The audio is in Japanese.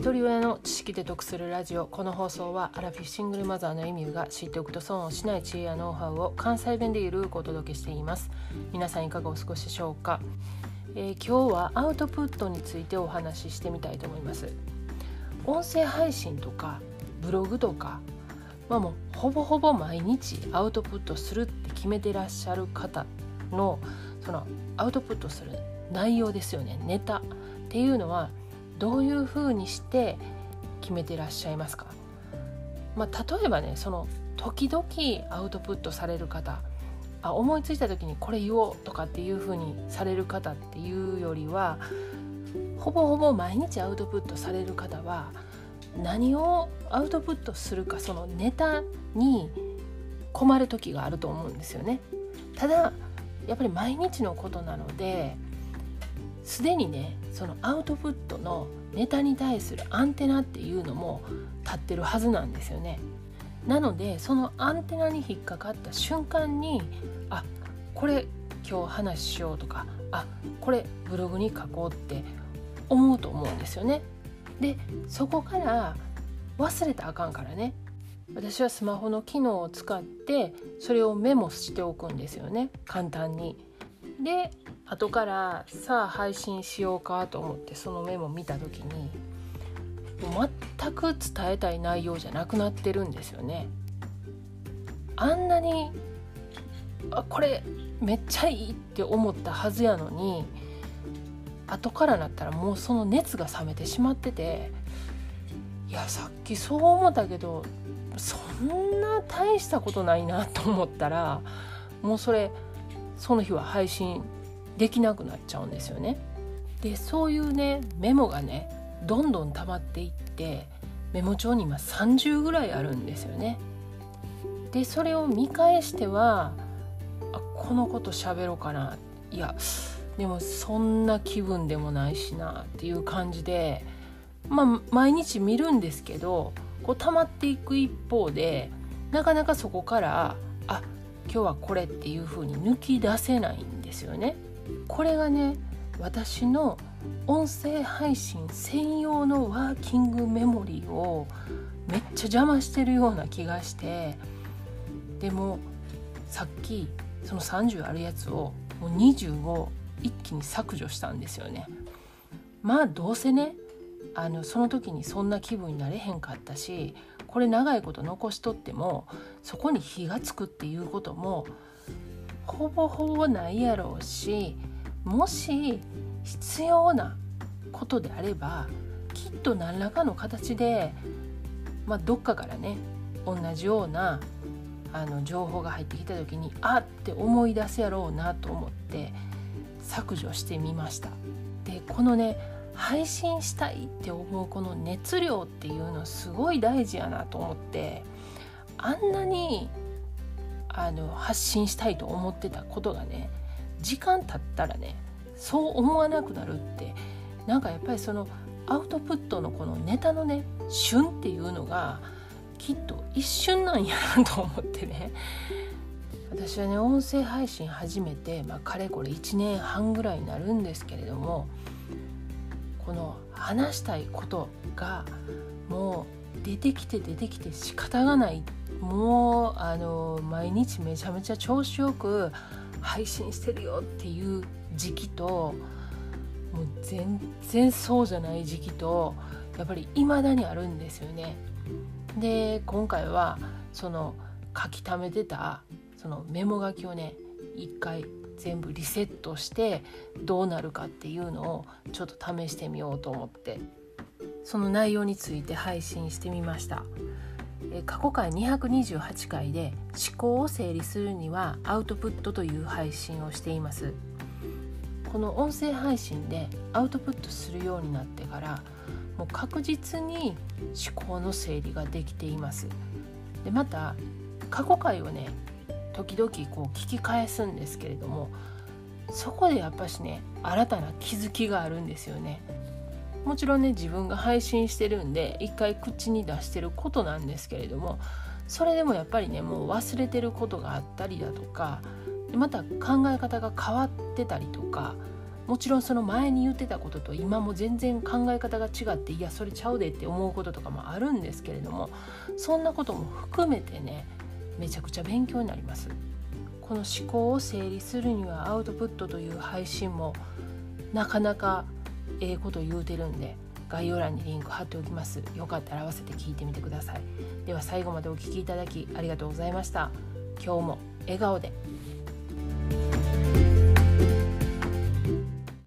一人親の知識で得するラジオ。この放送はアラフィフシングルマザーのエミューが知っておくと損をしない知恵やノウハウを関西弁でゆるくお届けしています。皆さんいかがお過ごしでしょうか、えー、今日はアウトプットについてお話ししてみたいと思います。音声配信とかブログとかまあもうほぼほぼ毎日アウトプットするって決めてらっしゃる方のそのアウトプットする内容ですよね。ネタっていうのはどういうふうにして決めてらっしゃいますか、まあ、例えばねその時々アウトプットされる方あ思いついた時にこれ言おうとかっていうふうにされる方っていうよりはほぼほぼ毎日アウトプットされる方は何をアウトプットするかそのネタに困る時があると思うんですよね。ただやっぱり毎日のことなのですでにねそのアウトプットのネタに対するアンテナっていうのも立ってるはずなんですよね。なのでそのアンテナに引っかかった瞬間にあこれ今日話しようとかあこれブログに書こうって思うと思うんですよね。でそこから忘れたあかんからね私はスマホの機能を使ってそれをメモしておくんですよね簡単に。で後からさあ配信しようかと思ってそのメモ見た時に全く伝えたい内容じゃなくなってるんですよね。あんなにあこれめっちゃいいって思ったはずやのに後からなったらもうその熱が冷めてしまってていやさっきそう思ったけどそんな大したことないなと思ったらもうそれその日は配信できなくなっちゃうんですよね。でそういうねメモがねどんどん溜まっていってメモ帳に今30ぐらいあるんですよね。でそれを見返してはあこのこと喋ろうかないやでもそんな気分でもないしなっていう感じでまあ毎日見るんですけどこう溜まっていく一方でなかなかそこからあ今日はこれっていう風に抜き出せないんですよね。これがね私の音声配信専用のワーキングメモリーをめっちゃ邪魔してるような気がしてでもさっきその30あるやつをもう20を一気に削除したんですよね。まあどうせねあのその時にそんな気分になれへんかったしこれ長いこと残しとってもそこに火がつくっていうこともほぼほぼないやろうしもし必要なことであればきっと何らかの形で、まあ、どっかからね同じようなあの情報が入ってきた時にあって思い出すやろうなと思って削除してみました。でこのね配信したいって思うこの熱量っていうのすごい大事やなと思ってあんなにあの発信したいと思ってたことがね時間経ったらねそう思わなくなるってなんかやっぱりそのアウトプットのこのネタのね旬っていうのがきっと一瞬なんやなと思ってね。私はね音声配信始めて、まあ、かれこれ1年半ぐらいになるんですけれどもこの話したいことがもう出てきて出てきて仕方がないもうあの毎日めちゃめちゃ調子よく配信してるよっていう時期ともう全然そうじゃない時期とやっぱり未だにあるんですよね。で今回はその書き溜めてたそのメモ書きをね一回全部リセットしてどうなるかっていうのをちょっと試してみようと思って。その内容について配信してみました。過去回228回で思考を整理するにはアウトプットという配信をしています。この音声配信でアウトプットするようになってからもう確実に思考の整理ができています。でまた過去回をね時々こう聞き返すんですけれどもそこでやっぱしね新たな気づきがあるんですよね。もちろんね自分が配信してるんで一回口に出してることなんですけれどもそれでもやっぱりねもう忘れてることがあったりだとかまた考え方が変わってたりとかもちろんその前に言ってたことと今も全然考え方が違っていやそれちゃうでって思うこととかもあるんですけれどもそんなことも含めてねめちゃくちゃ勉強になります。この思考を整理するにはアウトプットという配信もなかなかええこと言うてるんで概要欄にリンク貼っておきます。よかったら合わせて聞いてみてください。では最後までお聴きいただきありがとうございました。今日も笑顔で。